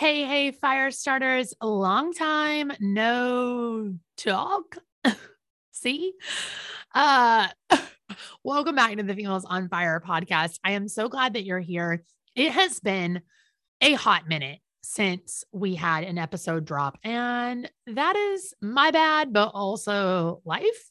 Hey, hey, fire starters, long time no talk. See? Uh welcome back to the Females on Fire podcast. I am so glad that you're here. It has been a hot minute since we had an episode drop, and that is my bad, but also life.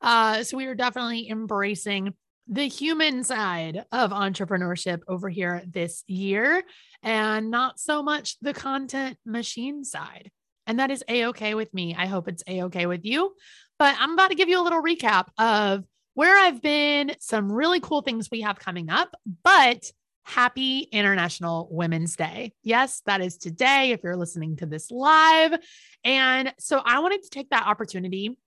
Uh, so we are definitely embracing the human side of entrepreneurship over here this year and not so much the content machine side. And that is a okay with me. I hope it's a okay with you. But I'm about to give you a little recap of where I've been, some really cool things we have coming up, but happy International Women's Day. Yes, that is today if you're listening to this live. And so I wanted to take that opportunity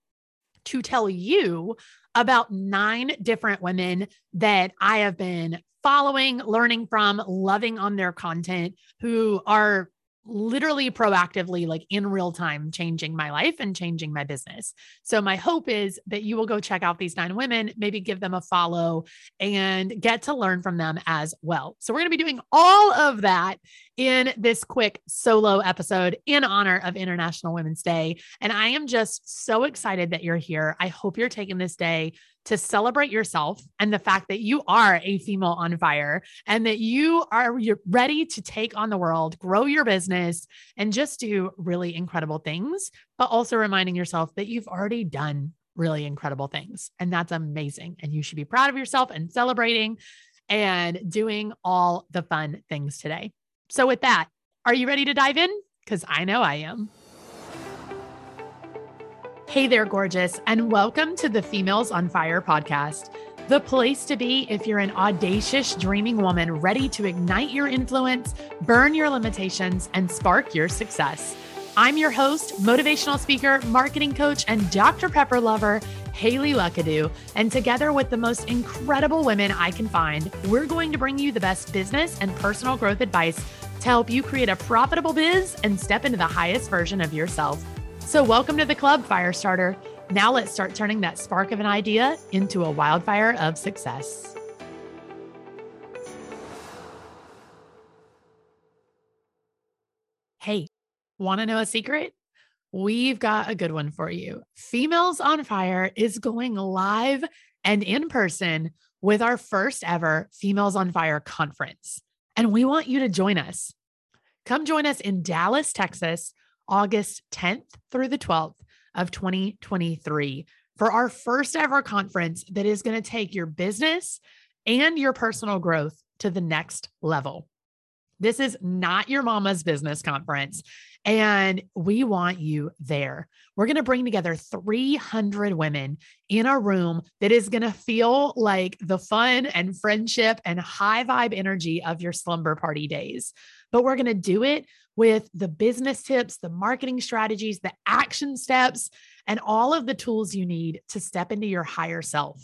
to tell you about nine different women that I have been following, learning from, loving on their content who are literally proactively like in real time changing my life and changing my business. So my hope is that you will go check out these nine women, maybe give them a follow and get to learn from them as well. So we're going to be doing all of that in this quick solo episode in honor of International Women's Day. And I am just so excited that you're here. I hope you're taking this day to celebrate yourself and the fact that you are a female on fire and that you are ready to take on the world, grow your business, and just do really incredible things, but also reminding yourself that you've already done really incredible things. And that's amazing. And you should be proud of yourself and celebrating and doing all the fun things today. So, with that, are you ready to dive in? Because I know I am. Hey there, gorgeous, and welcome to the Females on Fire podcast, the place to be if you're an audacious, dreaming woman ready to ignite your influence, burn your limitations, and spark your success. I'm your host, motivational speaker, marketing coach, and Dr. Pepper lover, Haley Luckadoo. And together with the most incredible women I can find, we're going to bring you the best business and personal growth advice to help you create a profitable biz and step into the highest version of yourself. So, welcome to the club, Firestarter. Now, let's start turning that spark of an idea into a wildfire of success. Hey, want to know a secret? We've got a good one for you. Females on Fire is going live and in person with our first ever Females on Fire conference. And we want you to join us. Come join us in Dallas, Texas August 10th through the 12th of 2023 for our first ever conference that is going to take your business and your personal growth to the next level. This is not your mama's business conference, and we want you there. We're going to bring together 300 women in a room that is going to feel like the fun and friendship and high vibe energy of your slumber party days. But we're going to do it with the business tips, the marketing strategies, the action steps, and all of the tools you need to step into your higher self.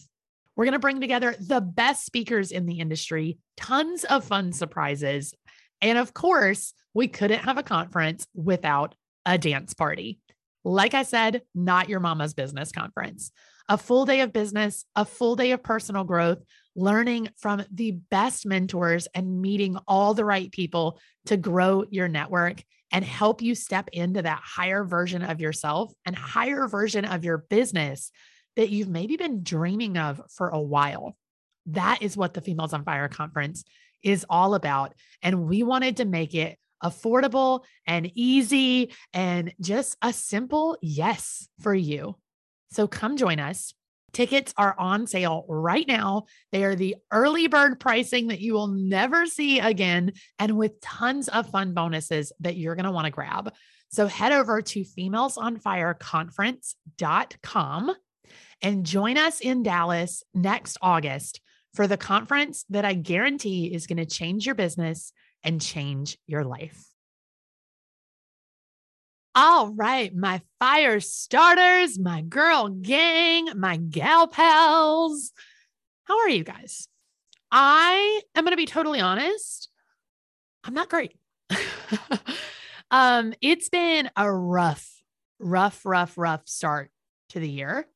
We're going to bring together the best speakers in the industry, tons of fun surprises. And of course, we couldn't have a conference without a dance party. Like I said, not your mama's business conference. A full day of business, a full day of personal growth, learning from the best mentors and meeting all the right people to grow your network and help you step into that higher version of yourself and higher version of your business that you've maybe been dreaming of for a while. That is what the Females on Fire conference is all about. And we wanted to make it affordable and easy and just a simple yes for you. So come join us. Tickets are on sale right now. They are the early bird pricing that you will never see again, and with tons of fun bonuses that you're going to want to grab. So head over to femalesonfireconference.com and join us in Dallas next August for the conference that I guarantee is going to change your business and change your life. All right, my fire starters, my girl gang, my gal pals. How are you guys? I am going to be totally honest. I'm not great. um, it's been a rough, rough, rough, rough start to the year.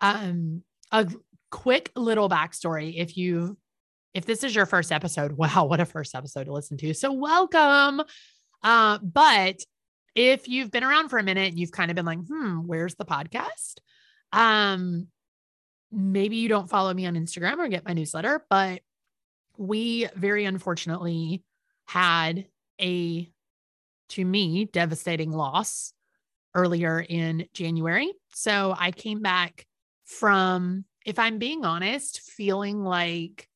Um, a quick little backstory if you if this is your first episode, wow, what a first episode to listen to. So welcome. Uh, but if you've been around for a minute and you've kind of been like, hmm, where's the podcast? Um, maybe you don't follow me on Instagram or get my newsletter, but we very unfortunately had a, to me, devastating loss earlier in January. So I came back from, if I'm being honest, feeling like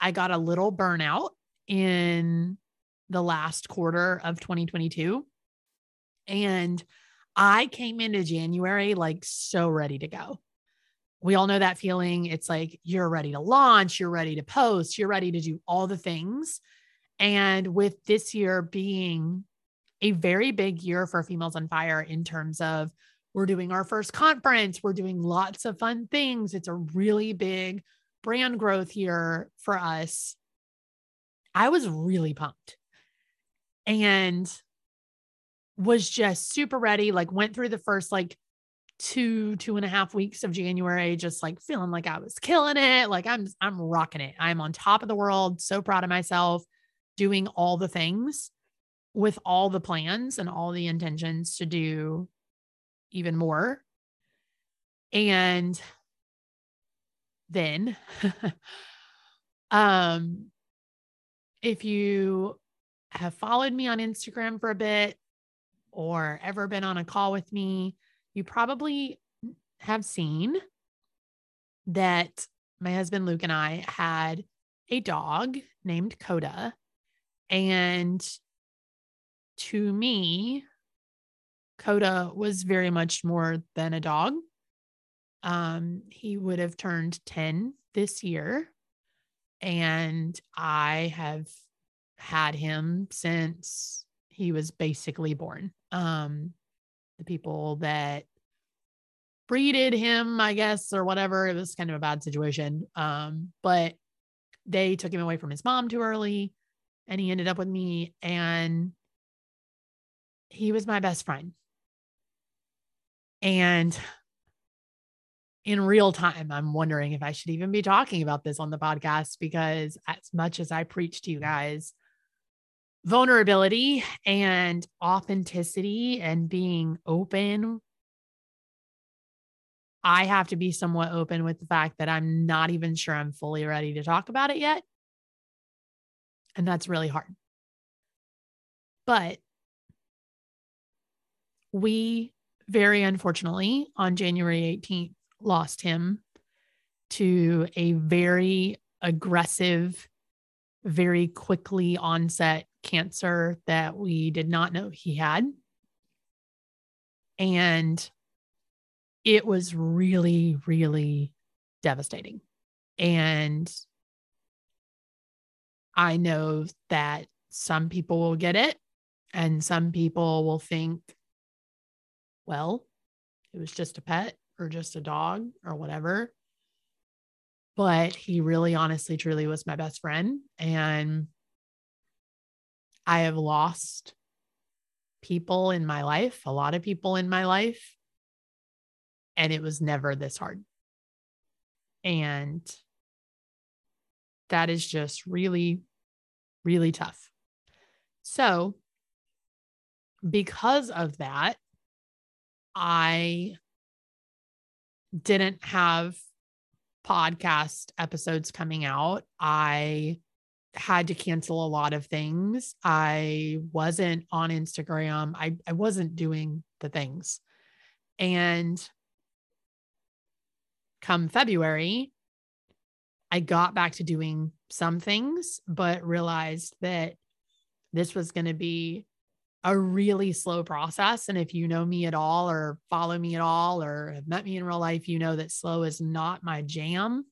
I got a little burnout in the last quarter of 2022. And I came into January like so ready to go. We all know that feeling. It's like you're ready to launch, you're ready to post, you're ready to do all the things. And with this year being a very big year for Females on Fire in terms of we're doing our first conference, we're doing lots of fun things. It's a really big brand growth year for us. I was really pumped and was just super ready. Like, went through the first like two two and a half weeks of January, just like feeling like I was killing it. Like I'm I'm rocking it. I'm on top of the world. So proud of myself, doing all the things with all the plans and all the intentions to do even more. And then um if you have followed me on Instagram for a bit or ever been on a call with me, you probably have seen that my husband Luke and I had a dog named Coda. And to me, Coda was very much more than a dog. Um, he would have turned 10 this year. And I have had him since he was basically born. Um, the people that breeded him, I guess, or whatever. It was kind of a bad situation. Um, but they took him away from his mom too early and he ended up with me and he was my best friend. And in real time, I'm wondering if I should even be talking about this on the podcast because, as much as I preach to you guys, vulnerability and authenticity and being open. I have to be somewhat open with the fact that I'm not even sure I'm fully ready to talk about it yet. And that's really hard. But we very unfortunately on January 18th lost him to a very aggressive, very quickly onset cancer that we did not know he had. And it was really, really devastating. And I know that some people will get it, and some people will think, well, it was just a pet or just a dog or whatever. But he really, honestly, truly was my best friend. And I have lost people in my life, a lot of people in my life, and it was never this hard. And that is just really, really tough. So, because of that, I didn't have podcast episodes coming out. I had to cancel a lot of things. I wasn't on Instagram. I, I wasn't doing the things. And come February, I got back to doing some things, but realized that this was going to be a really slow process. And if you know me at all, or follow me at all, or have met me in real life, you know that slow is not my jam.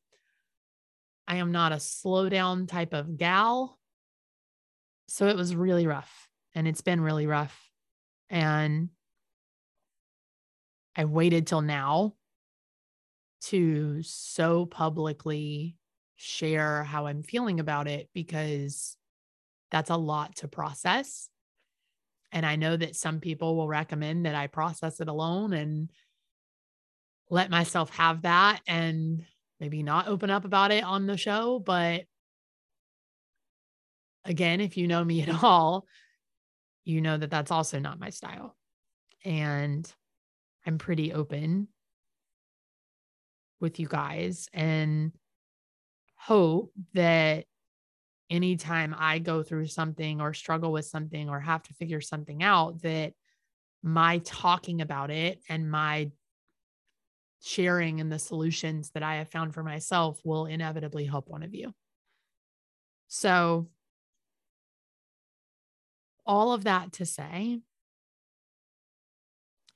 I am not a slow down type of gal. So it was really rough and it's been really rough. And I waited till now to so publicly share how I'm feeling about it because that's a lot to process. And I know that some people will recommend that I process it alone and let myself have that. And maybe not open up about it on the show. But again, if you know me at all, you know that that's also not my style. And I'm pretty open with you guys and hope that anytime I go through something or struggle with something or have to figure something out, that my talking about it and my sharing and the solutions that I have found for myself will inevitably help one of you. So, all of that to say,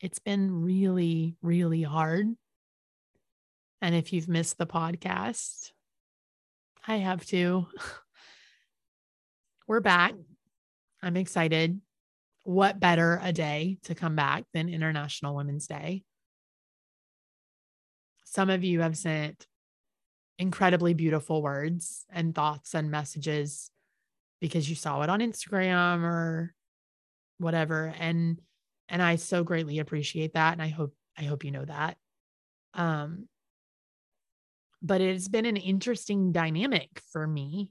it's been really, really hard. And if you've missed the podcast, I have to. We're back. I'm excited. What better a day to come back than International Women's Day? Some of you have sent incredibly beautiful words and thoughts and messages because you saw it on Instagram or whatever and and I so greatly appreciate that and I hope I hope you know that. Um but it's been an interesting dynamic for me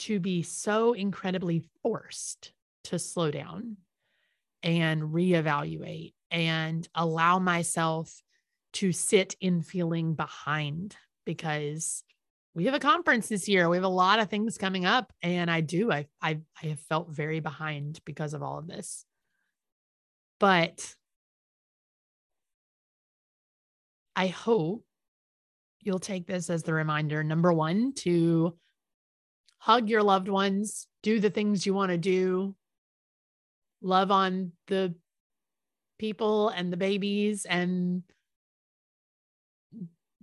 to be so incredibly forced to slow down and reevaluate and allow myself to sit in feeling behind because we have a conference this year. We have a lot of things coming up and I do I I I have felt very behind because of all of this. But I hope you'll take this as the reminder number 1 to hug your loved ones, do the things you want to do, love on the people and the babies and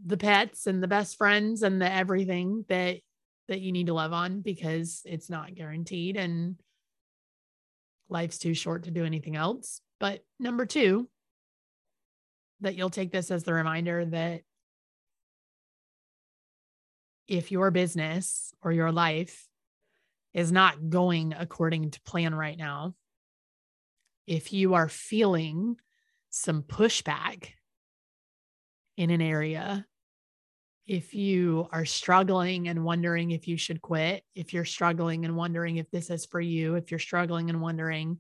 the pets and the best friends and the everything that that you need to love on because it's not guaranteed and life's too short to do anything else. But number 2, that you'll take this as the reminder that if your business or your life is not going according to plan right now, if you are feeling some pushback in an area, if you are struggling and wondering if you should quit, if you're struggling and wondering if this is for you, if you're struggling and wondering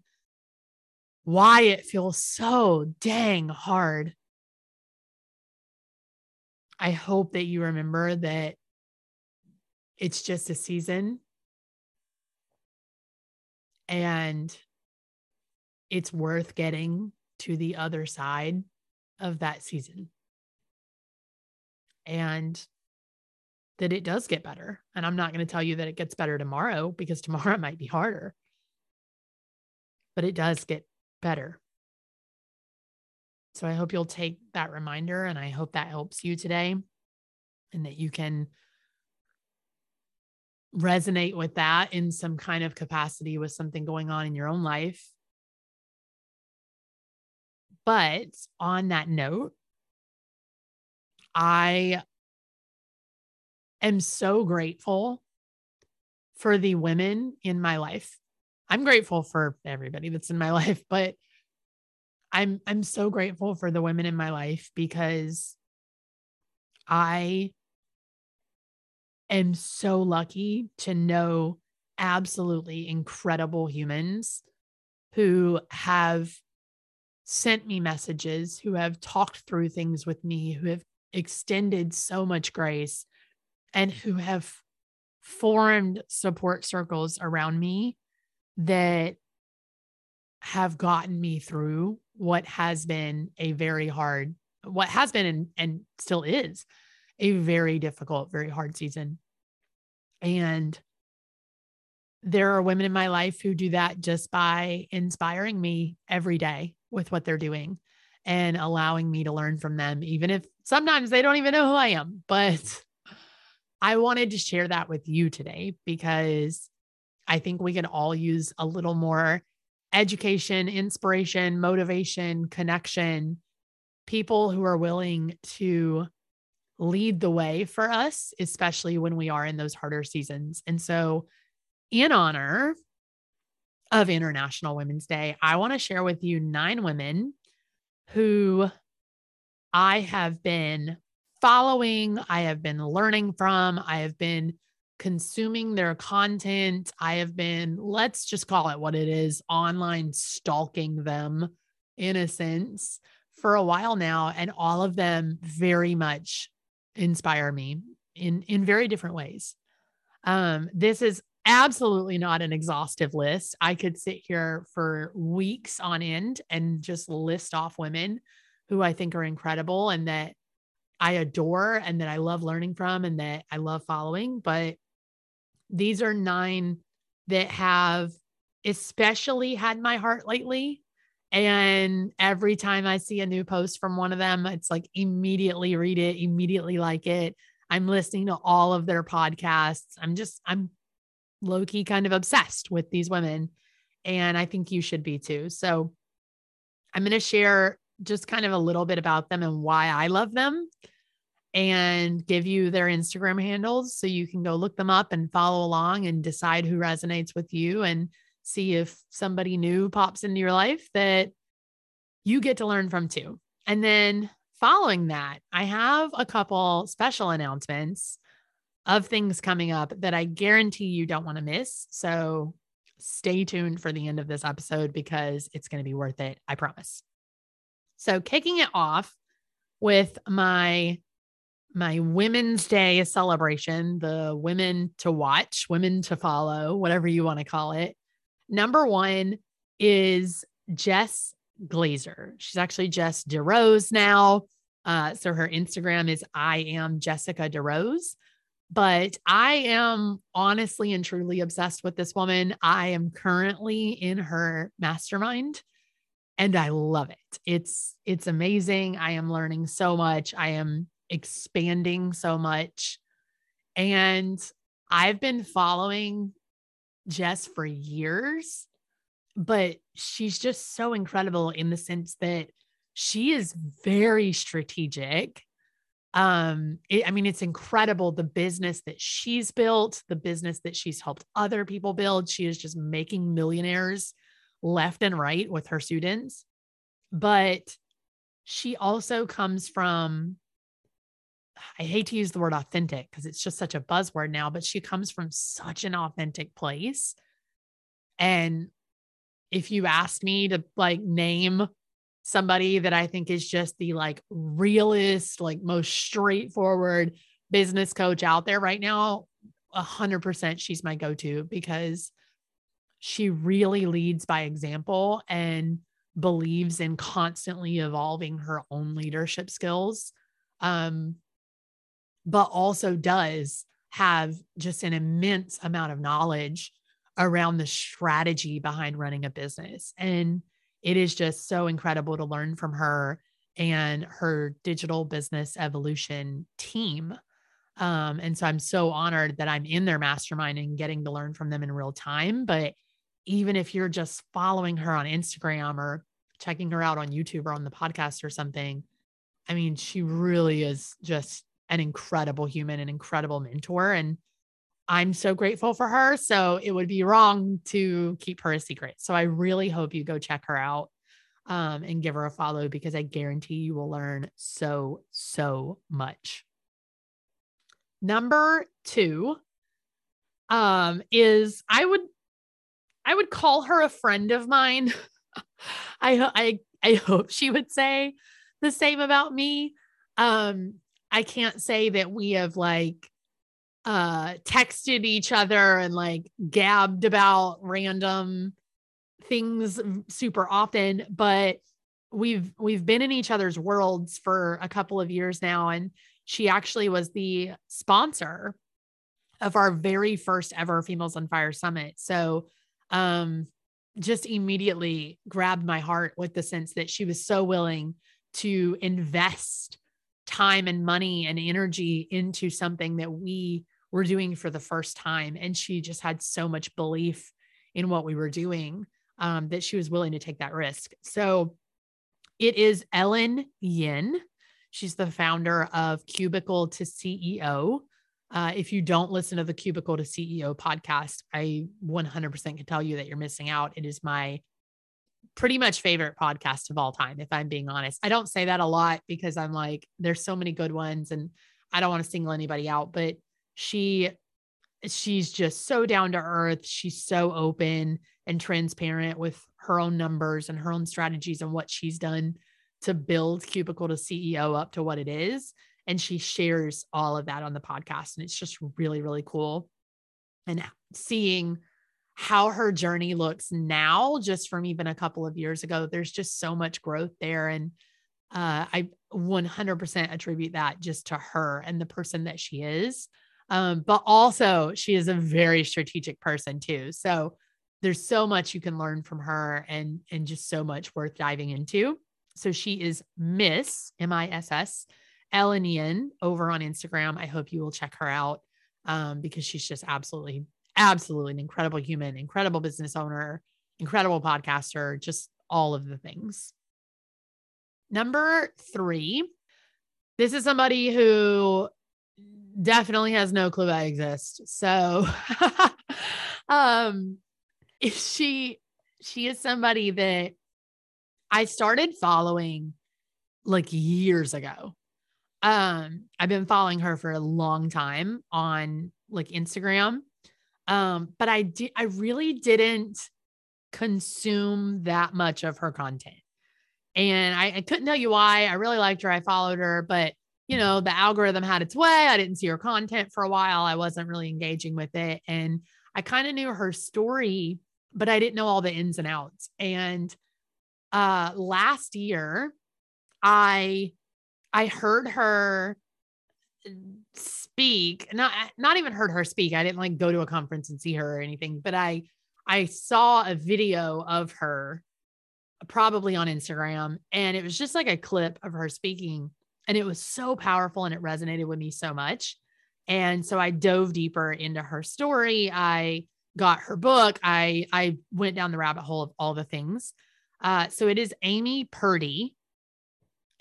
why it feels so dang hard, I hope that you remember that it's just a season and it's worth getting to the other side of that season and that it does get better. And I'm not going to tell you that it gets better tomorrow because tomorrow might be harder, but it does get better. So I hope you'll take that reminder and I hope that helps you today and that you can resonate with that in some kind of capacity with something going on in your own life. But on that note, I am so grateful for the women in my life. I'm grateful for everybody that's in my life, but I'm I'm so grateful for the women in my life because I am so lucky to know absolutely incredible humans who have sent me messages, who have talked through things with me, who have extended so much grace and who have formed support circles around me that have gotten me through what has been a very hard, what has been and, and still is a very difficult, very hard season. And there are women in my life who do that just by inspiring me every day with what they're doing and allowing me to learn from them, even if sometimes they don't even know who I am. But I wanted to share that with you today because I think we can all use a little more education, inspiration, motivation, connection, people who are willing to lead the way for us, especially when we are in those harder seasons. And so, in honor of International Women's Day, I want to share with you nine women who I have been following, I have been learning from, I have been consuming their content. I have been, let's just call it what it is, online stalking them in a sense for a while now. And all of them very much inspire me in, in very different ways. Um, this is absolutely not an exhaustive list. I could sit here for weeks on end and just list off women who I think are incredible and that I adore and that I love learning from and that I love following. But these are nine that have especially had my heart lately. And every time I see a new post from one of them, it's like immediately read it, immediately like it. I'm listening to all of their podcasts. I'm just, I'm low key kind of obsessed with these women. And I think you should be too. So I'm going to share just kind of a little bit about them and why I love them and give you their Instagram handles so you can go look them up and follow along and decide who resonates with you and see if somebody new pops into your life that you get to learn from too. And then following that, I have a couple special announcements of things coming up that I guarantee you don't want to miss. So stay tuned for the end of this episode because it's going to be worth it. I promise. So, kicking it off with my my Women's Day celebration, the women to watch, women to follow, whatever you want to call it. Number one is Jess Glazer. She's actually Jess DeRose now. Uh, so her Instagram is I am Jessica DeRose. But I am honestly and truly obsessed with this woman. I am currently in her mastermind and I love it. It's it's amazing. I am learning so much. I am expanding so much. And I've been following Jess for years, but she's just so incredible in the sense that she is very strategic. Um, it, I mean, it's incredible the business that she's built, the business that she's helped other people build. She is just making millionaires left and right with her students. But she also comes from I hate to use the word authentic because it's just such a buzzword now, but she comes from such an authentic place. And if you ask me to like name somebody that I think is just the like realist, like most straightforward business coach out there right now, a hundred percent she's my go-to because she really leads by example and believes in constantly evolving her own leadership skills. Um, but also does have just an immense amount of knowledge around the strategy behind running a business. And it is just so incredible to learn from her and her digital business evolution team. Um, and so I'm so honored that I'm in their mastermind and getting to learn from them in real time. But even if you're just following her on Instagram or checking her out on YouTube or on the podcast or something, I mean, she really is just an incredible human, an incredible mentor. And I'm so grateful for her. So it would be wrong to keep her a secret. So I really hope you go check her out um, and give her a follow because I guarantee you will learn so, so much. Number two um, is I would I would call her a friend of mine. I I I hope she would say the same about me. Um, I can't say that we have like uh texted each other and like gabbed about random things super often, but we've we've been in each other's worlds for a couple of years now and she actually was the sponsor of our very first ever Females on Fire Summit. So um just immediately grabbed my heart with the sense that she was so willing to invest time and money and energy into something that we were doing for the first time. And she just had so much belief in what we were doing um, that she was willing to take that risk. So it is Ellen Yin. She's the founder of Cubicle to CEO. Uh, if you don't listen to the Cubicle to CEO podcast, I 100% can tell you that you're missing out. It is my pretty much favorite podcast of all time, if I'm being honest. I don't say that a lot because I'm like, there's so many good ones and I don't want to single anybody out, but she she's just so down to earth. She's so open and transparent with her own numbers and her own strategies and what she's done to build Cubicle to CEO up to what it is. And she shares all of that on the podcast. And it's just really, really cool. And seeing how her journey looks now, just from even a couple of years ago, there's just so much growth there. And uh, I 100% attribute that just to her and the person that she is. Um, but also, she is a very strategic person too. So there's so much you can learn from her and and just so much worth diving into. So she is Miss M I S S Ellenian over on Instagram. I hope you will check her out um, because she's just absolutely, absolutely an incredible human, incredible business owner, incredible podcaster, just all of the things. Number three, this is somebody who definitely has no clue I exist. So, um, if she she is somebody that I started following like years ago. Um, I've been following her for a long time on like Instagram. Um, but I did I really didn't consume that much of her content. And I, I couldn't tell you why. I really liked her. I followed her, but you know, the algorithm had its way. I didn't see her content for a while. I wasn't really engaging with it. And I kind of knew her story, but I didn't know all the ins and outs. And uh last year, I I heard her speak, not not even heard her speak. I didn't like go to a conference and see her or anything, but I I saw a video of her probably on Instagram and it was just like a clip of her speaking and it was so powerful and it resonated with me so much. And so I dove deeper into her story. I got her book. I I went down the rabbit hole of all the things. Uh, so it is Amy Purdy,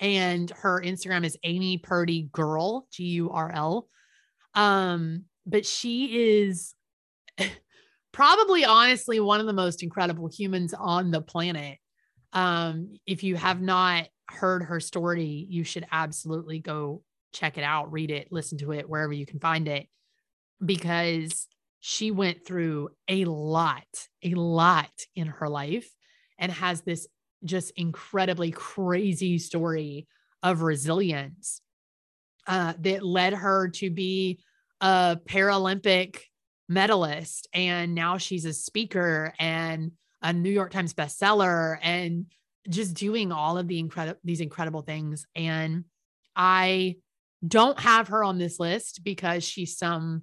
and her Instagram is Amy Purdy Girl, G U R L. Um, but she is probably honestly one of the most incredible humans on the planet. Um, if you have not heard her story, you should absolutely go check it out, read it, listen to it wherever you can find it, because she went through a lot, a lot in her life and has this just incredibly crazy story of resilience uh, that led her to be a Paralympic medalist. And now she's a speaker and a New York Times bestseller and just doing all of the incredible these incredible things and i don't have her on this list because she's some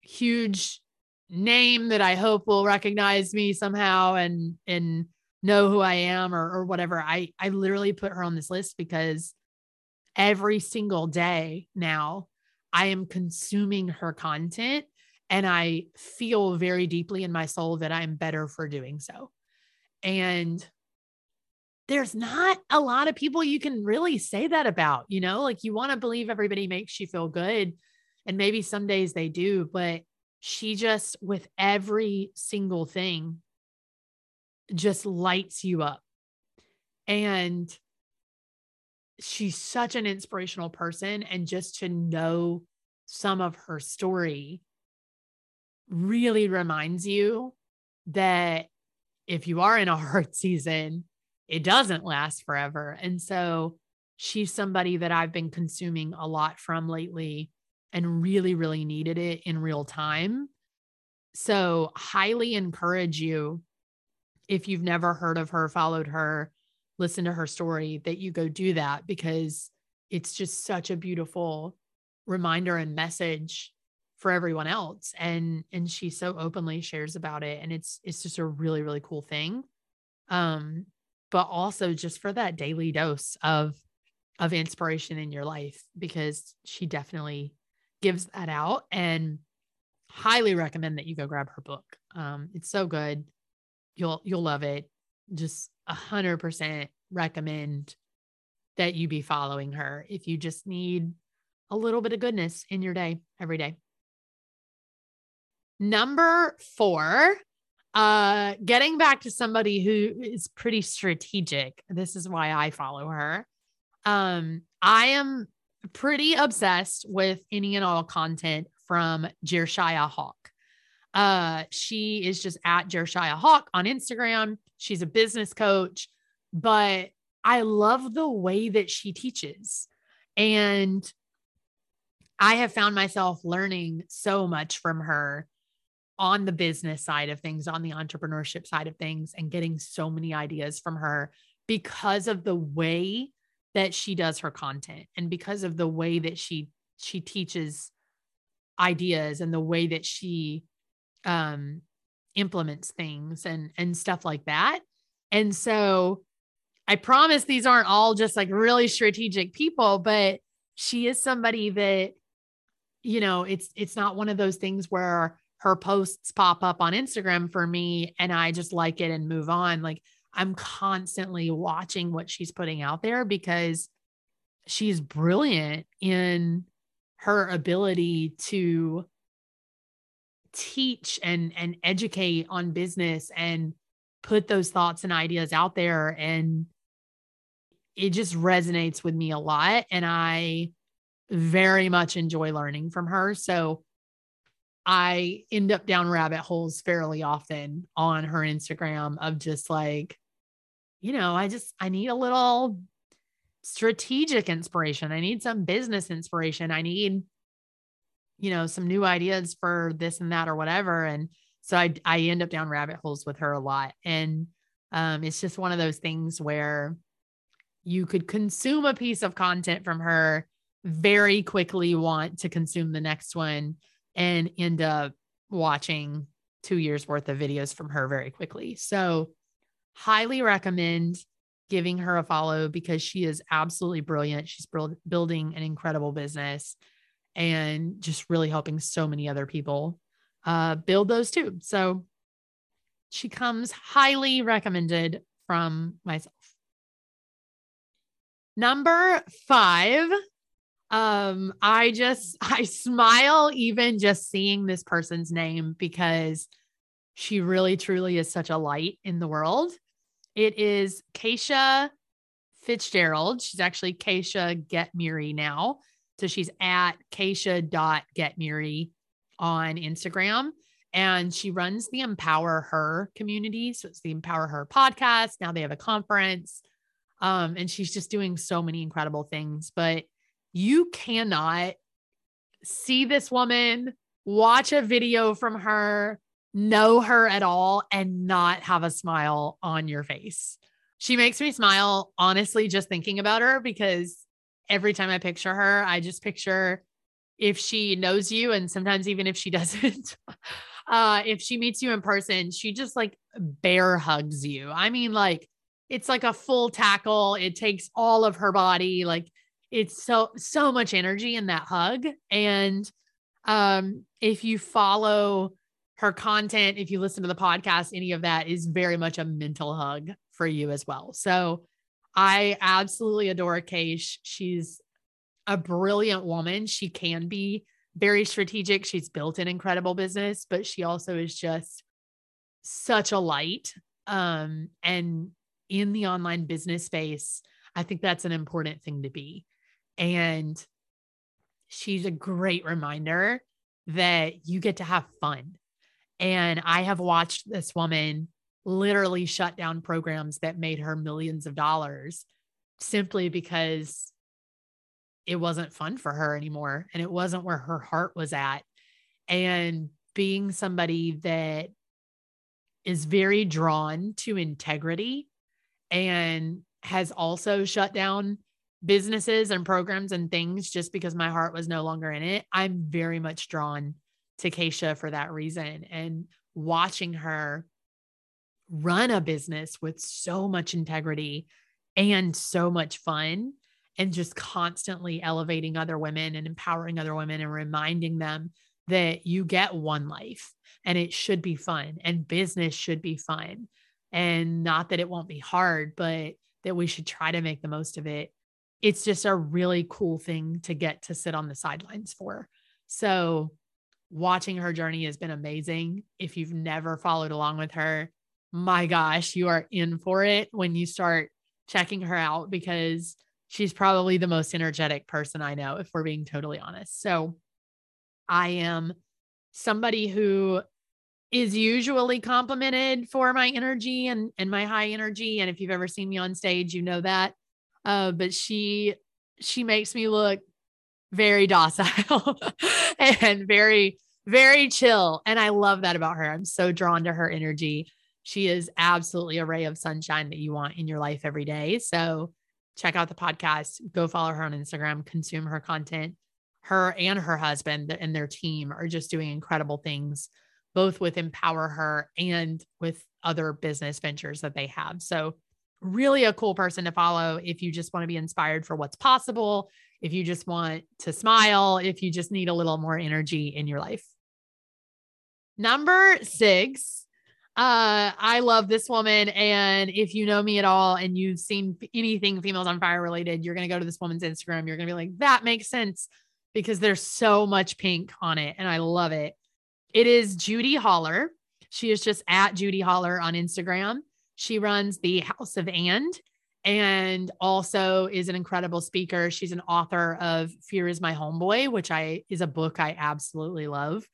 huge name that i hope will recognize me somehow and and know who i am or, or whatever i i literally put her on this list because every single day now i am consuming her content and i feel very deeply in my soul that i'm better for doing so and there's not a lot of people you can really say that about, you know, like you want to believe everybody makes you feel good. And maybe some days they do, but she just, with every single thing, just lights you up. And she's such an inspirational person. And just to know some of her story really reminds you that if you are in a hard season, it doesn't last forever. And so she's somebody that I've been consuming a lot from lately and really, really needed it in real time. So, highly encourage you if you've never heard of her, followed her, listened to her story, that you go do that because it's just such a beautiful reminder and message for everyone else and and she so openly shares about it and it's it's just a really really cool thing um but also just for that daily dose of of inspiration in your life because she definitely gives that out and highly recommend that you go grab her book. Um, it's so good. You'll you'll love it. Just a hundred percent recommend that you be following her if you just need a little bit of goodness in your day every day. Number four, uh, getting back to somebody who is pretty strategic. This is why I follow her. Um, I am pretty obsessed with any and all content from Jershaya Hawk. Uh, she is just at Jershaya Hawk on Instagram. She's a business coach, but I love the way that she teaches. And I have found myself learning so much from her on the business side of things, on the entrepreneurship side of things, and getting so many ideas from her because of the way that she does her content and because of the way that she she teaches ideas and the way that she um implements things and and stuff like that. And so I promise these aren't all just like really strategic people, but she is somebody that you know, it's it's not one of those things where her posts pop up on Instagram for me and I just like it and move on. Like I'm constantly watching what she's putting out there because she's brilliant in her ability to teach and and educate on business and put those thoughts and ideas out there and it just resonates with me a lot and I very much enjoy learning from her. So I end up down rabbit holes fairly often on her Instagram of just like, you know, I just, I need a little strategic inspiration. I need some business inspiration. I need, you know, some new ideas for this and that or whatever. And so I, I end up down rabbit holes with her a lot. And um, it's just one of those things where you could consume a piece of content from her very quickly want to consume the next one and end up watching two years worth of videos from her very quickly. So, highly recommend giving her a follow because she is absolutely brilliant. She's building an incredible business and just really helping so many other people uh, build those too. So, she comes highly recommended from myself. Number five um i just i smile even just seeing this person's name because she really truly is such a light in the world it is Keisha Fitzgerald. She's actually Keisha Get Getmiri now. So she's at Keisha.getmiri on Instagram. And she runs the Empower Her community. So it's the Empower Her podcast. Now they have a conference. Um, and she's just doing so many incredible things. But you cannot see this woman, watch a video from her, know her at all, and not have a smile on your face. She makes me smile, honestly, just thinking about her because every time I picture her, I just picture if she knows you, and sometimes even if she doesn't. uh if she meets you in person she just like bear hugs you. I mean like it's like a full tackle. It takes all of her body. Like it's so so much energy in that hug. And um if you follow her content if you listen to the podcast any of that is very much a mental hug for you as well. So i absolutely adore Keish. she's a brilliant woman she can be very strategic she's built an incredible business but she also is just such a light um and in the online business space i think that's an important thing to be and she's a great reminder that you get to have fun. And I have watched this woman literally shut down programs that made her millions of dollars simply because it wasn't fun for her anymore and it wasn't where her heart was at. And being somebody that is very drawn to integrity and has also shut down businesses and programs and things just because my heart was no longer in it. I'm very much drawn to Keisha for that reason. And watching her run a business with so much integrity and so much fun and just constantly elevating other women and empowering other women and reminding them that you get one life and it should be fun and business should be fun and not that it won't be hard but that we should try to make the most of it it's just a really cool thing to get to sit on the sidelines for. So, watching her journey has been amazing. If you've never followed along with her, my gosh, you are in for it when you start checking her out because she's probably the most energetic person I know, if we're being totally honest. So, I am somebody who is usually complimented for my energy and and my high energy. And if you've ever seen me on stage you know that. Uh, but she she makes me look very docile and very very chill. And i love that about her. I'm so drawn to her energy she is absolutely a ray of sunshine that you want in your life every day. So check out the podcast go follow her on instagram consume her content. Her and her husband and their team are just doing incredible things both with empower her and with other business ventures that they have. So really a cool person to follow if you just want to be inspired for what's possible, if you just want to smile, if you just need a little more energy in your life. Number six, uh, I love this woman. And if you know me at all and you've seen anything females on fire related, you're going to go to this woman's Instagram. You're going to be like, that makes sense because there's so much pink on it. And I love it. It is Judy Holler. She is just at Judy Holler on Instagram. She runs the House of And and also is an incredible speaker. She's an author of Fear is My Homeboy, which I is a book I absolutely love.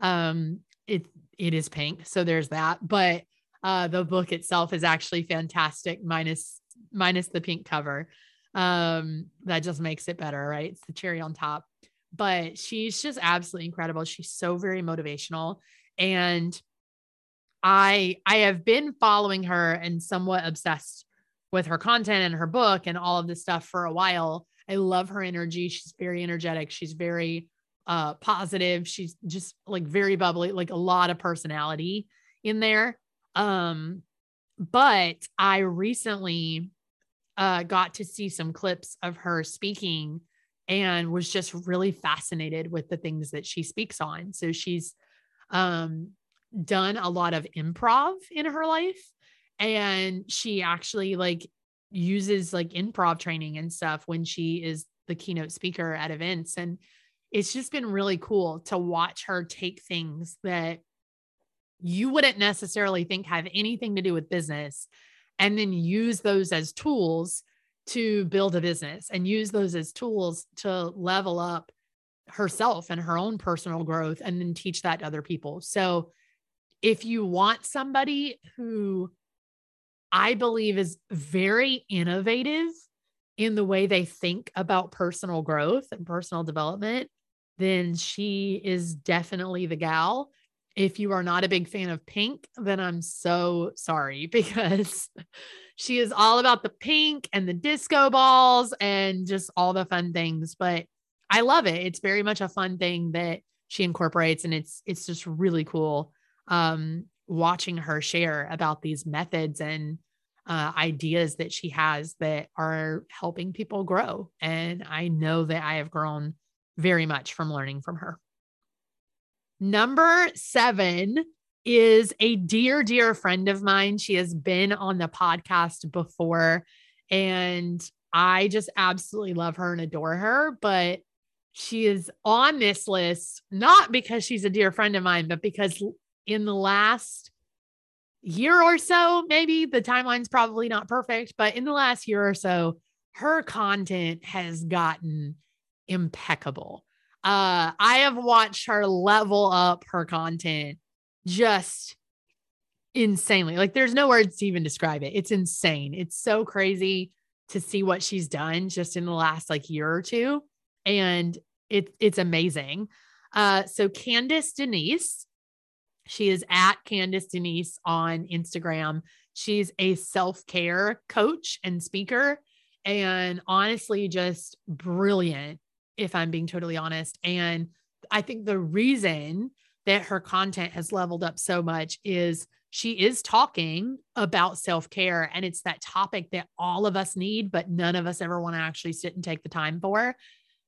Um, it it is pink, so there's that. But uh, the book itself is actually fantastic, minus minus the pink cover. Um, that just makes it better, right? It's the cherry on top. But she's just absolutely incredible. She's so very motivational, and I I have been following her and somewhat obsessed with her content and her book and all of this stuff for a while. I love her energy. She's very energetic. She's very uh positive. She's just like very bubbly, like a lot of personality in there. Um but I recently uh got to see some clips of her speaking and was just really fascinated with the things that she speaks on. So she's um done a lot of improv in her life and she actually like uses like improv training and stuff when she is the keynote speaker at events and it's just been really cool to watch her take things that you wouldn't necessarily think have anything to do with business and then use those as tools to build a business and use those as tools to level up herself and her own personal growth and then teach that to other people. So if you want somebody who I believe is very innovative in the way they think about personal growth and personal development, then she is definitely the gal. If you are not a big fan of pink, then I'm so sorry because she is all about the pink and the disco balls and just all the fun things. But I love it. It's very much a fun thing that she incorporates and it's it's just really cool um, watching her share about these methods and uh, ideas that she has that are helping people grow. And I know that I have grown very much from learning from her. Number seven is a dear, dear friend of mine. She has been on the podcast before, and I just absolutely love her and adore her. But she is on this list, not because she's a dear friend of mine, but because in the last year or so, maybe the timeline's probably not perfect, but in the last year or so, her content has gotten impeccable. Uh, I have watched her level up her content just insanely. Like there's no words to even describe it. It's insane. It's so crazy to see what she's done just in the last like year or two. And it, it's amazing. Uh, so Candice Denise she is at Candice Denise on Instagram. She's a self care coach and speaker, and honestly, just brilliant, if I'm being totally honest. And I think the reason that her content has leveled up so much is she is talking about self care. And it's that topic that all of us need, but none of us ever want to actually sit and take the time for.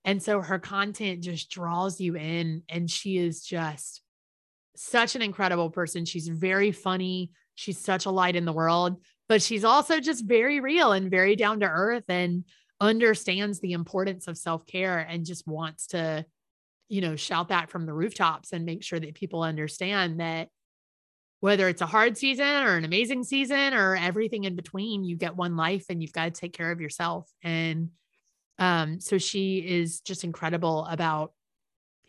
And so her content just draws you in, and she is just such an incredible person. She's very funny. She's such a light in the world, but she's also just very real and very down to earth and understands the importance of self care and just wants to, you know, shout that from the rooftops and make sure that people understand that whether it's a hard season or an amazing season or everything in between, you get one life and you've got to take care of yourself. And um, so she is just incredible about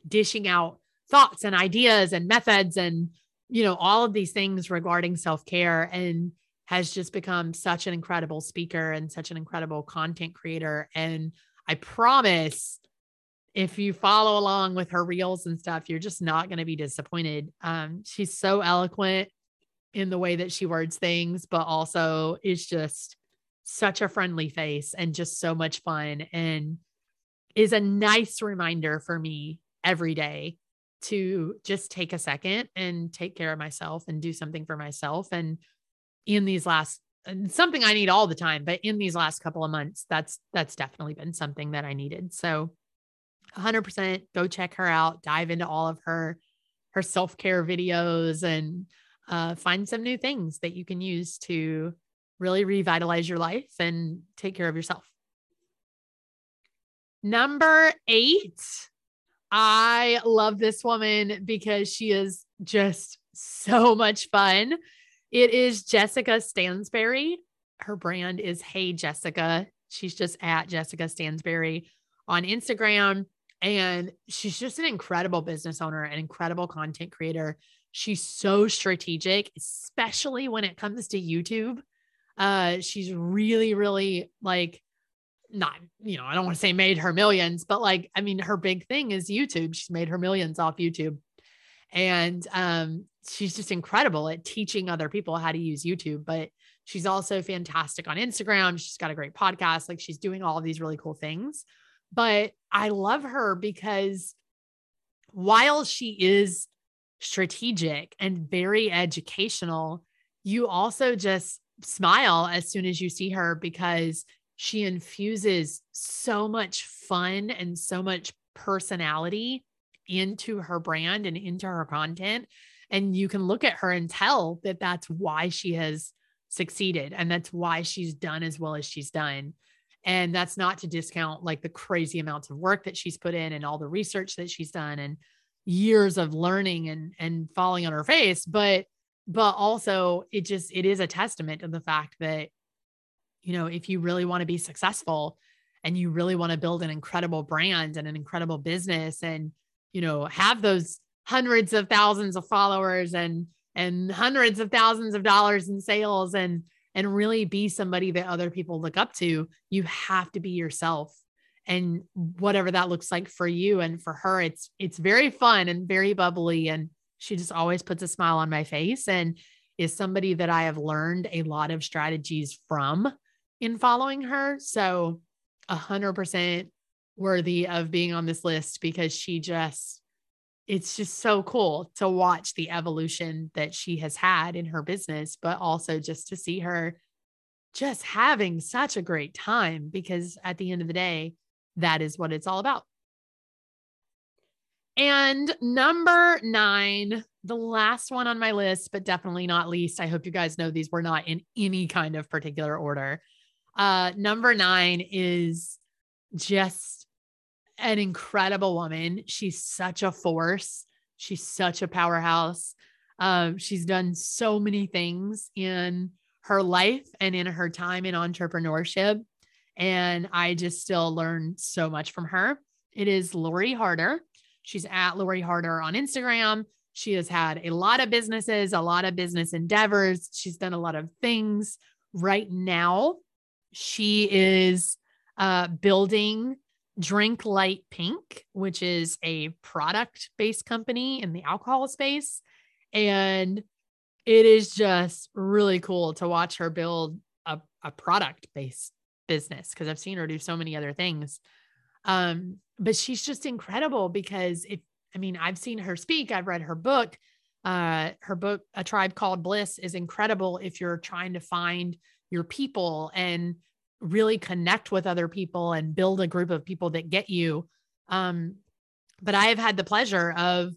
dishing out thoughts and ideas and methods and, you know, all of these things regarding self care and has just become such an incredible speaker and such an incredible content creator. And I promise if you follow along with her reels and stuff, you're just not going to be disappointed. Um, she's so eloquent in the way that she words things, but also is just such a friendly face and just so much fun and is a nice reminder for me every day to just take a second and take care of myself and do something for myself. And in these last something I need all the time, but in these last couple of months, that's that's definitely been something that I needed. So 100% go check her out, dive into all of her her self-care videos and uh, find some new things that you can use to really revitalize your life and take care of yourself. Number eight, I love this woman because she is just so much fun. It is Jessica Stansberry. Her brand is Hey Jessica. She's just at Jessica Stansberry on Instagram. And she's just an incredible business owner, an incredible content creator. She's so strategic, especially when it comes to YouTube. Uh, she's really, really like not, you know, I don't want to say made her millions, but like, I mean, her big thing is YouTube. She's made her millions off YouTube. And um, she's just incredible at teaching other people how to use YouTube. But she's also fantastic on Instagram. She's got a great podcast. Like she's doing all of these really cool things. But I love her because while she is strategic and very educational, you also just smile as soon as you see her because she infuses so much fun and so much personality into her brand and into her content. And you can look at her and tell that that's why she has succeeded and that's why she's done as well as she's done. And that's not to discount like the crazy amounts of work that she's put in and all the research that she's done and years of learning and and falling on her face, but but also it just it is a testament to the fact that you know, if you really want to be successful and you really want to build an incredible brand and an incredible business and you know, have those hundreds of thousands of followers and and hundreds of thousands of dollars in sales and and really be somebody that other people look up to, you have to be yourself. And whatever that looks like for you and for her, it's it's very fun and very bubbly. And she just always puts a smile on my face and is somebody that I have learned a lot of strategies from in following her. So a hundred percent worthy of being on this list because she just it's just so cool to watch the evolution that she has had in her business, but also just to see her just having such a great time because at the end of the day, that is what it's all about. And number nine, the last one on my list, but definitely not least. I hope you guys know these were not in any kind of particular order. Uh, number nine is just an incredible woman. She's such a force. She's such a powerhouse. Um, she's done so many things in her life and in her time in entrepreneurship. And I just still learn so much from her. It is Lori Harder. She's at Lori Harder on Instagram. She has had a lot of businesses, a lot of business endeavors. She's done a lot of things. Right now, she is uh, building Drink Light Pink, which is a product based company in the alcohol space. And it is just really cool to watch her build a, a product based business because I've seen her do so many other things. Um, but she's just incredible because if, I mean, I've seen her speak, I've read her book. Uh, her book, A Tribe Called Bliss, is incredible if you're trying to find your people and really connect with other people and build a group of people that get you. Um, but I have had the pleasure of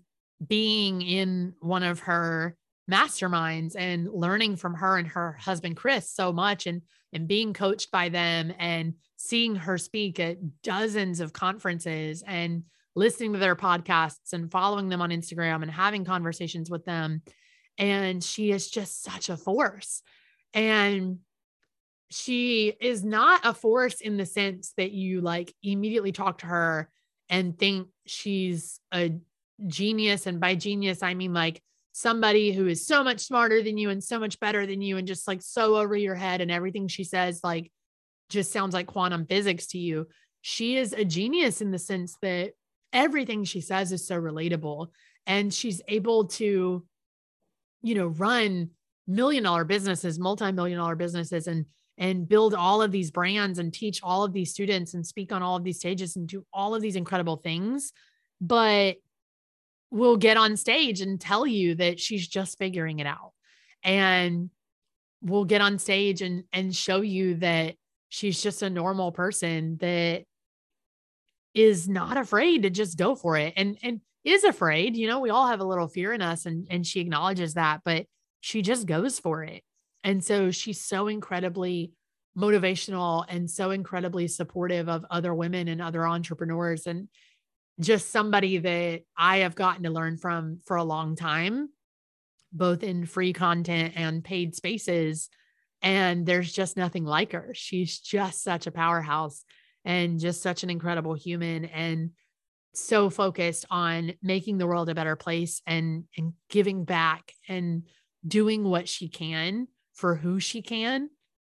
being in one of her masterminds and learning from her and her husband Chris so much and and being coached by them and seeing her speak at dozens of conferences and listening to their podcasts and following them on Instagram and having conversations with them and she is just such a force and she is not a force in the sense that you like immediately talk to her and think she's a genius. And by genius, I mean like somebody who is so much smarter than you and so much better than you and just like so over your head and everything she says like just sounds like quantum physics to you. She is a genius in the sense that everything she says is so relatable and she's able to you know run million dollar businesses, multi-million dollar businesses and and build all of these brands and teach all of these students and speak on all of these stages and do all of these incredible things. But will get on stage and tell you that she's just figuring it out. And will get on stage and and show you that she's just a normal person that is not afraid to just go for it and and is afraid you know we all have a little fear in us and and she acknowledges that but she just goes for it and so she's so incredibly motivational and so incredibly supportive of other women and other entrepreneurs and just somebody that I have gotten to learn from for a long time, both in free content and paid spaces. And there's just nothing like her. She's just such a powerhouse and just such an incredible human and so focused on making the world a better place and and giving back and doing what she can for who she can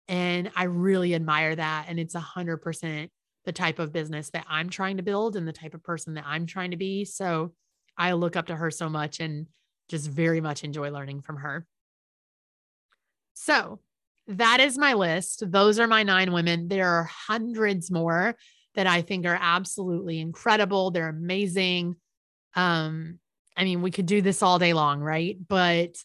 and i really admire that and it's a hundred percent the type of business that I'm trying to build and the type of person that I'm trying to be. So I look up to her so much and just very much enjoy learning from her. So that is my list. Those are my nine women. There are hundreds more that I think are absolutely incredible. They're amazing. Um, I mean, we could do this all day long, right? But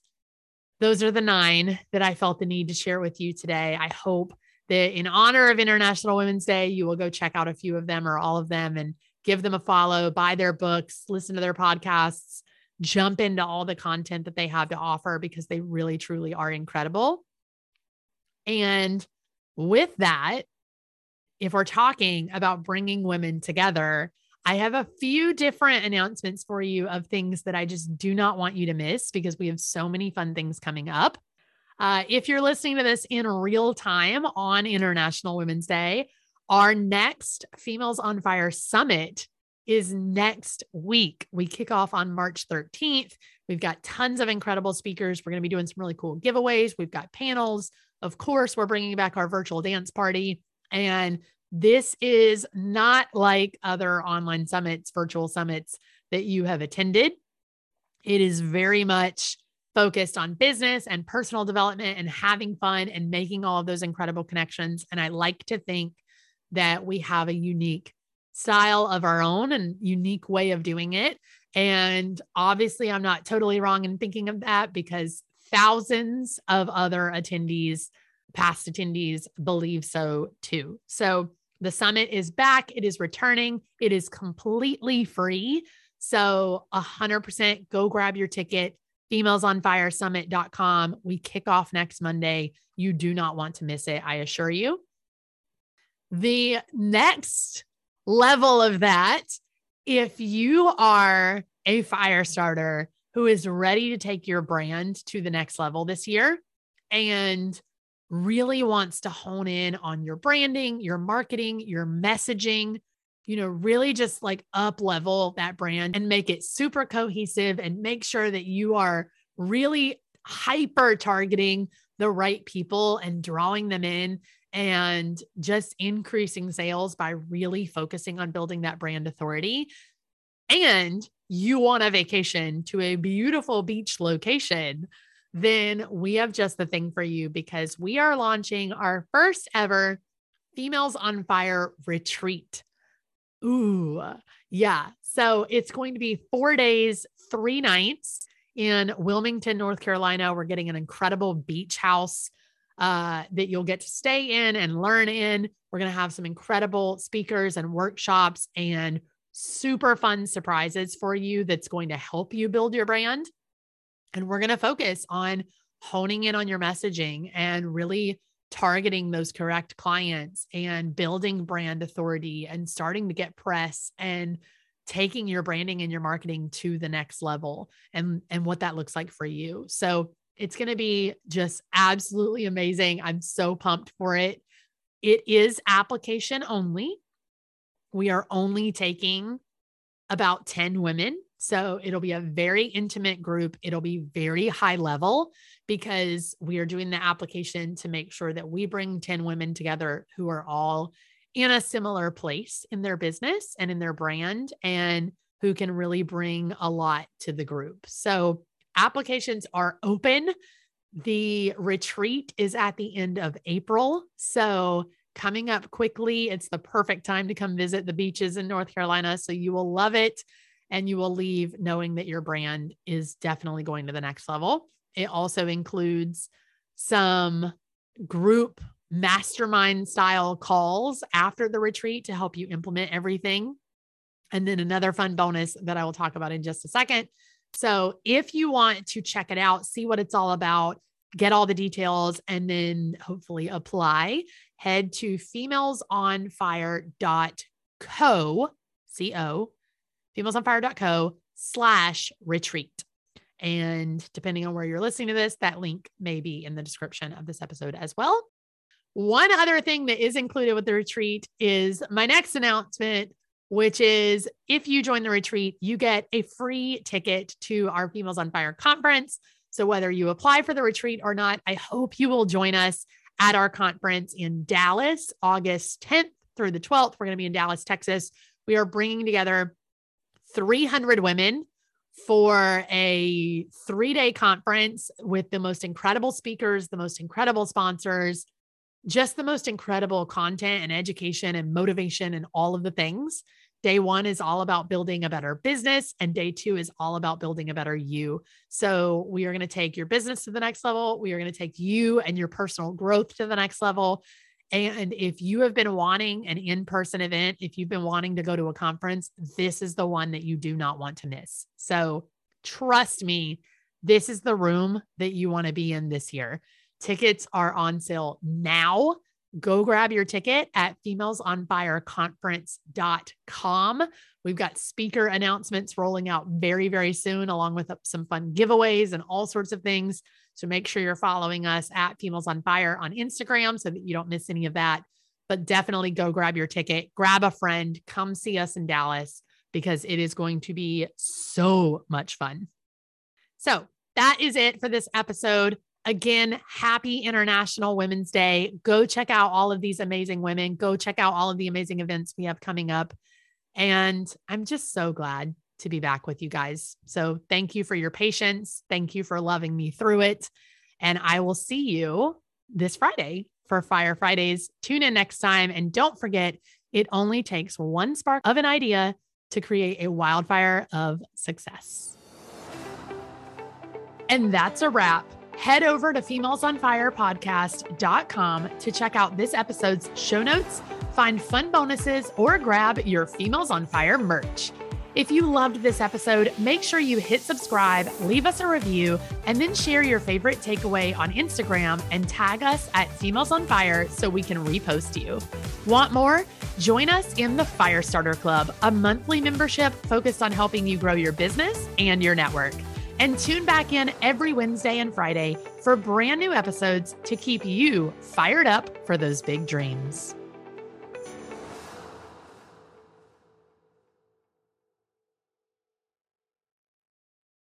those are the nine that I felt the need to share with you today. I hope that in honor of International Women's Day, you will go check out a few of them or all of them and give them a follow, buy their books, listen to their podcasts, jump into all the content that they have to offer because they really, truly are incredible. And with that, if we're talking about bringing women together, I have a few different announcements for you of things that I just do not want you to miss because we have so many fun things coming up. Uh, if you're listening to this in real time on International Women's Day, our next Females on Fire Summit is next week. We kick off on March 13th. We've got tons of incredible speakers. We're going to be doing some really cool giveaways. We've got panels. Of course, we're bringing back our virtual dance party. And this is not like other online summits, virtual summits that you have attended. It is very much focused on business and personal development and having fun and making all of those incredible connections. And I like to think that we have a unique style of our own and unique way of doing it. And obviously, I'm not totally wrong in thinking of that because thousands of other attendees, past attendees, believe so too. So the summit is back, it is returning, it is completely free. So 100% go grab your ticket femalesonfiresummit.com. We kick off next Monday. You do not want to miss it, I assure you. The next level of that, if you are a fire starter who is ready to take your brand to the next level this year and really wants to hone in on your branding, your marketing, your messaging, you know, really just like up level that brand and make it super cohesive and make sure that you are really hyper targeting the right people and drawing them in and just increasing sales by really focusing on building that brand authority. And you want a vacation to a beautiful beach location, then we have just the thing for you because we are launching our first ever Females on Fire retreat. Ooh, yeah. So it's going to be four days, three nights in Wilmington, North Carolina. We're getting an incredible beach house uh, that you'll get to stay in and learn in. We're going to have some incredible speakers and workshops and super fun surprises for you that's going to help you build your brand. And we're going to focus on honing in on your messaging and really targeting those correct clients and building brand authority and starting to get press and taking your branding and your marketing to the next level and and what that looks like for you. So it's going to be just absolutely amazing. I'm so pumped for it. It is application only. We are only taking about 10 women. So it'll be a very intimate group. It'll be very high level because we are doing the application to make sure that we bring 10 women together who are all in a similar place in their business and in their brand and who can really bring a lot to the group. So applications are open. The retreat is at the end of April. So coming up quickly, it's the perfect time to come visit the beaches in North Carolina. So you will love it and you will leave knowing that your brand is definitely going to the next level. It also includes some group mastermind style calls after the retreat to help you implement everything. And then another fun bonus that I will talk about in just a second. So, if you want to check it out, see what it's all about, get all the details, and then hopefully apply, head to femalesonfire.co, C-O, femalesonfire.co slash retreat. And depending on where you're listening to this, that link may be in the description of this episode as well. One other thing that is included with the retreat is my next announcement, which is if you join the retreat, you get a free ticket to our Females on Fire conference. So whether you apply for the retreat or not, I hope you will join us at our conference in Dallas, August 10th through the 12th. We're going to be in Dallas, Texas. We are bringing together 300 women for a three day conference with the most incredible speakers, the most incredible sponsors, just the most incredible content and education and motivation and all of the things. Day one is all about building a better business, and day two is all about building a better you. So, we are going to take your business to the next level. We are going to take you and your personal growth to the next level. And if you have been wanting an in person event, if you've been wanting to go to a conference, this is the one that you do not want to miss. So trust me, this is the room that you want to be in this year. Tickets are on sale now. Go grab your ticket at femalesonfireconference.com. We've got speaker announcements rolling out very, very soon, along with some fun giveaways and all sorts of things. So make sure you're following us at Females on Fire on Instagram so that you don't miss any of that. But definitely go grab your ticket, grab a friend, come see us in Dallas because it is going to be so much fun. So that is it for this episode. Again, happy International Women's Day. Go check out all of these amazing women. Go check out all of the amazing events we have coming up. And I'm just so glad to be back with you guys. So thank you for your patience. Thank you for loving me through it. And I will see you this Friday for Fire Fridays. Tune in next time. And don't forget, it only takes one spark of an idea to create a wildfire of success. And that's a wrap. Head over to femalesonfirepodcast.com to check out this episode's show notes, find fun bonuses, or grab your Females on Fire merch. If you loved this episode, make sure you hit subscribe, leave us a review, and then share your favorite takeaway on Instagram and tag us at Females on Fire so we can repost you. Want more? Join us in the Firestarter Club, a monthly membership focused on helping you grow your business and your network. And tune back in every Wednesday and Friday for brand new episodes to keep you fired up for those big dreams.